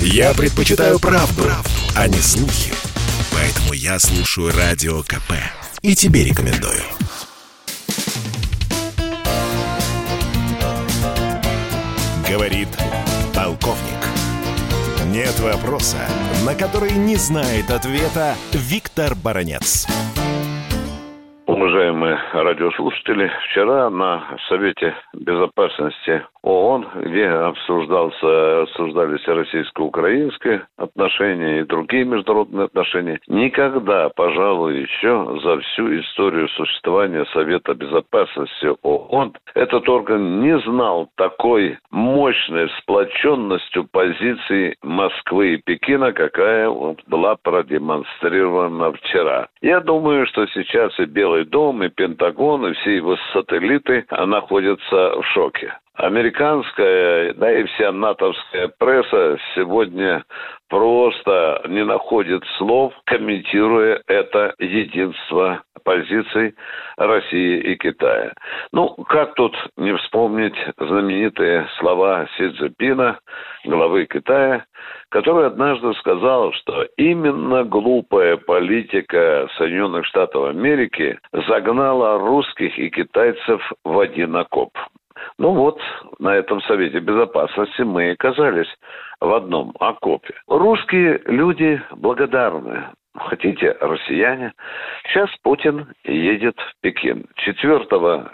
Я предпочитаю правду, правду, а не слухи. Поэтому я слушаю Радио КП. И тебе рекомендую. Говорит полковник. Нет вопроса, на который не знает ответа Виктор Баранец. Уважаемые радиослушатели, вчера на Совете Безопасности ООН, где обсуждался, обсуждались российско-украинские отношения и другие международные отношения, никогда, пожалуй, еще за всю историю существования Совета Безопасности ООН этот орган не знал такой мощной сплоченностью позиций Москвы и Пекина, какая была продемонстрирована вчера. Я думаю, что сейчас и Белый дом, и Пентагон, и все его сателлиты находятся в шоке. Американская, да и вся натовская пресса сегодня просто не находит слов, комментируя это единство позиций России и Китая. Ну, как тут не вспомнить знаменитые слова Си Цзепина, главы Китая, который однажды сказал, что именно глупая политика Соединенных Штатов Америки загнала русских и китайцев в один окоп. Ну вот, на этом Совете Безопасности мы оказались в одном окопе. Русские люди благодарны хотите, россияне. Сейчас Путин едет в Пекин. 4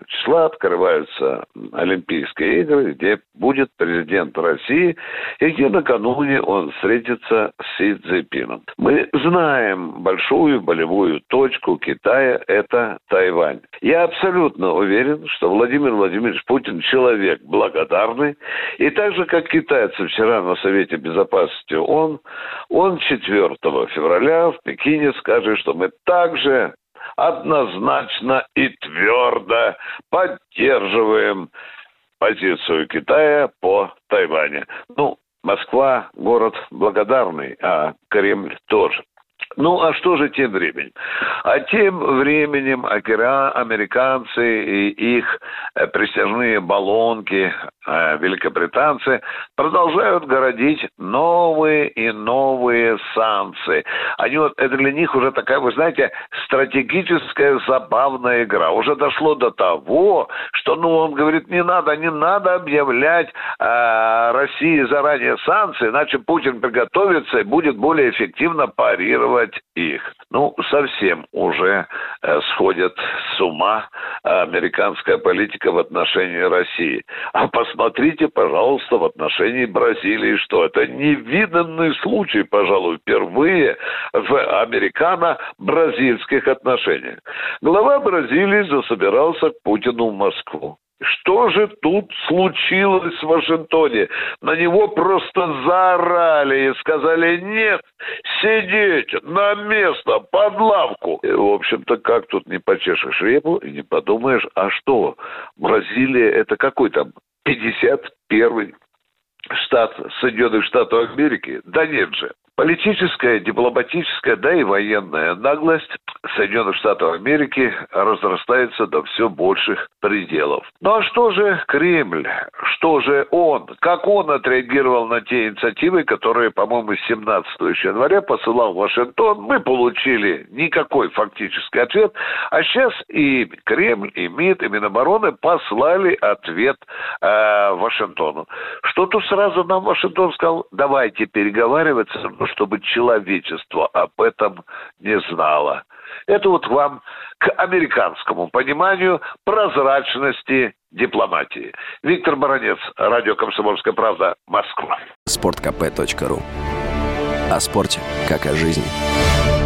числа открываются Олимпийские игры, где будет президент России, и где накануне он встретится с Си Цзепином. Мы знаем большую болевую точку Китая – это Тайвань. Я абсолютно уверен, что Владимир Владимирович Путин человек благодарный, и так же, как китайцы вчера на Совете Безопасности ООН, он 4 февраля в Пекине скажет, что мы также однозначно и твердо поддерживаем позицию Китая по Тайване. Ну, Москва город благодарный, а Кремль тоже. Ну, а что же тем временем? А тем временем американцы и их присяжные баллонки, великобританцы, продолжают городить новые и новые санкции. Они вот, это для них уже такая, вы знаете, стратегическая забавная игра. Уже дошло до того, что, ну, он говорит, не надо, не надо объявлять э, России заранее санкции, иначе Путин приготовится и будет более эффективно парировать их. Ну, совсем уже э, сходят с ума американская политика в отношении России. А посмотрите, пожалуйста, в отношении Бразилии, что это невиданный случай, пожалуй, впервые в американо-бразильских отношениях. Глава Бразилии засобирался к Путину в Москву. Что же тут случилось в Вашингтоне? На него просто заорали и сказали, нет, сидеть на место, под лавку. И, в общем-то, как тут не почешешь репу и не подумаешь, а что, Бразилия это какой там, 51-й штат Соединенных Штатов Америки? Да нет же. Политическая, дипломатическая, да и военная наглость Соединенных Штатов Америки разрастается до все больших пределов. Ну а что же Кремль? Что же он? Как он отреагировал на те инициативы, которые, по-моему, 17 января посылал в Вашингтон? Мы получили никакой фактический ответ. А сейчас и Кремль, и МИД, и Минобороны послали ответ э, Вашингтону. Что тут сразу нам Вашингтон сказал, давайте переговариваться, чтобы человечество об этом не знало. Это вот вам к американскому пониманию прозрачности дипломатии. Виктор Баранец, Радио «Комсомольская правда», Москва. Спорткп.ру О спорте, как о жизни.